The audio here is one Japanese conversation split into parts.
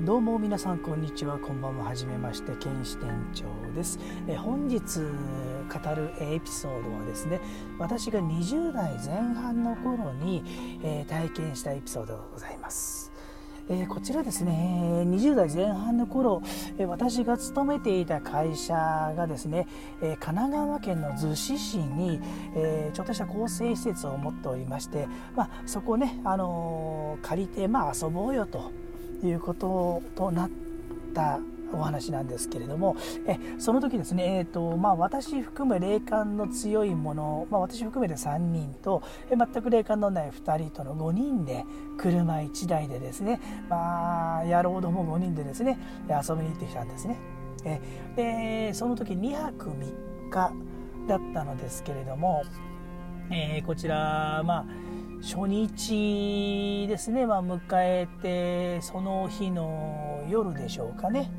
どうも皆さんこんにちは。こんばんは。はじめまして剣士店長です。え本日語るエピソードはですね私が20代前半の頃に、えー、体験したエピソードでございます。えー、こちらですね20代前半の頃、え、私が勤めていた会社がですね、え、神奈川県の逗子市に、えちょっとした更生施設を持っておりまして、まあ、そこね、あの借りて、まあ、遊ぼうよと。いうこととなったお話なんですけれどもえその時ですね、えーとまあ、私含め霊感の強いもの、まあ、私含めて3人とえ全く霊感のない2人との5人で車1台でですね、まあ、野郎ども5人でですね遊びに行ってきたんですね。えでその時2泊3日だったのですけれども、えー、こちらまあ初日ですね、ま、迎えてその日の夜でしょうかね、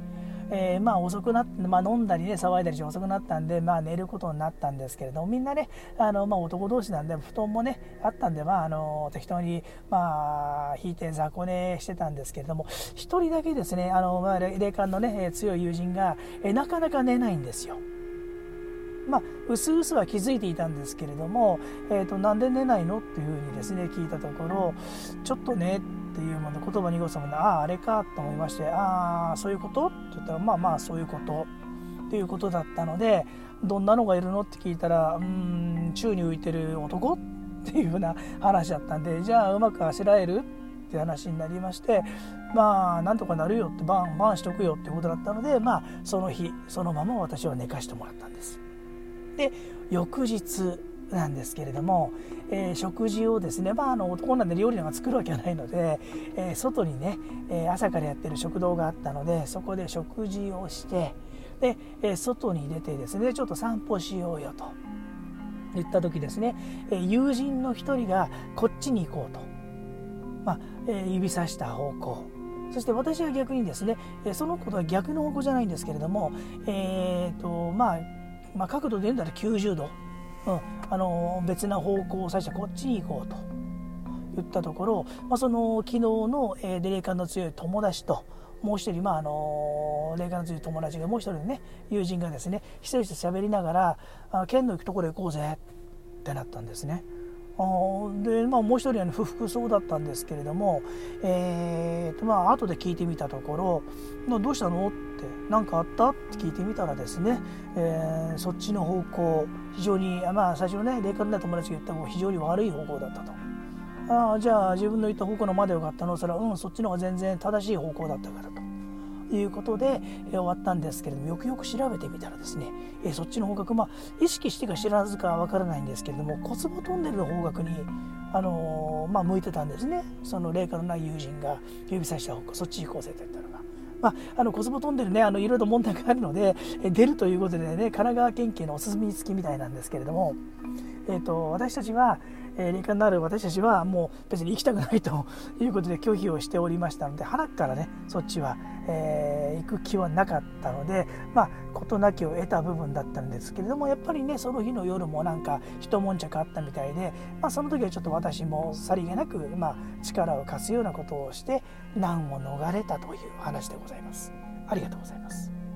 えー、まあ遅くなって、まあ、飲んだりね騒いだりして遅くなったんで、まあ、寝ることになったんですけれどもみんなねあの、まあ、男同士なんで布団もねあったんで、まあ、あの適当に、まあ、引いて雑魚寝してたんですけれども1人だけですねあの、まあ、霊感のね強い友人が、えなかなか寝ないんですよ。まあ、うすうすは気づいていたんですけれども、えーと、なんで寝ないのっていうふうにですね聞いたところちょっとねっていうもの言葉濁すものあああれかと思いましてああそういうことって言ったらまあまあそういうことっていうことだったのでどんなのがいるのって聞いたらうん宙に浮いてる男っていうふうな話だったんでじゃあうまくあしらえるって話になりましてまあなんとかなるよってバンバンしとくよってことだったのでまあその日そのまま私は寝かしてもらったんです。で翌日なんですけれども、えー、食事をですね、まあ、あの男なんで料理なんか作るわけはないので、えー、外にね、えー、朝からやってる食堂があったのでそこで食事をしてで、え外に出てですねちょっと散歩しようよと言った時ですね、え友人の一人がこっちに行こうと、まあえ指さした方向。そして私は逆にですねえそのことは逆の方向じゃないんですけれども、えーとまあ、まあ、角度で言うんだったら90度、うん、あの別な方向を指してこっちに行こうと言ったところ、まあ、その昨日の、えー、霊感の強い友達ともう一人、まあ、あの霊感の強い友達がもう一人ね友人がですね一人一人喋りながらあ県の行くところへ行こうぜってなったんですね。で、まあ、もう一人は、ね、不服そうだったんですけれども、えーとまあ後で聞いてみたところ「どうしたの?」って「何かあった?」って聞いてみたらですね、えー、そっちの方向非常に、まあ、最初のね霊感の友達が言ったも非常に悪い方向だったと。ああじゃあ自分の言った方向のまでよかったの？それはうんそっちの方が全然正しい方向だったからと。いうことで、え終わったんですけれどもよくよく調べてみたらですね、えそっちの方角まあ意識してか知らずかわからないんですけれども小坪トンネルの方角に、あの、まあ、向いてたんですねその霊感のない友人が指さした方向そっち行こうぜと言ったのが。まあ、あの小坪トンネルねあのいろいろ問題があるので出るということでね神奈川県警のお墨付きみたいなんですけれども、えーと私たちはえー、霊感のある私たちはもう別に行きたくないということで拒否をしておりましたので腹からねそっちは、えー、行く気はなかったのでまあ事なきを得た部分だったんですけれどもやっぱりねその日の夜もなんか一悶着あったみたいで、まあ、その時はちょっと私もさりげなく、まあ、力を貸すようなことをして難を逃れたという話でございます。ありがとうございます。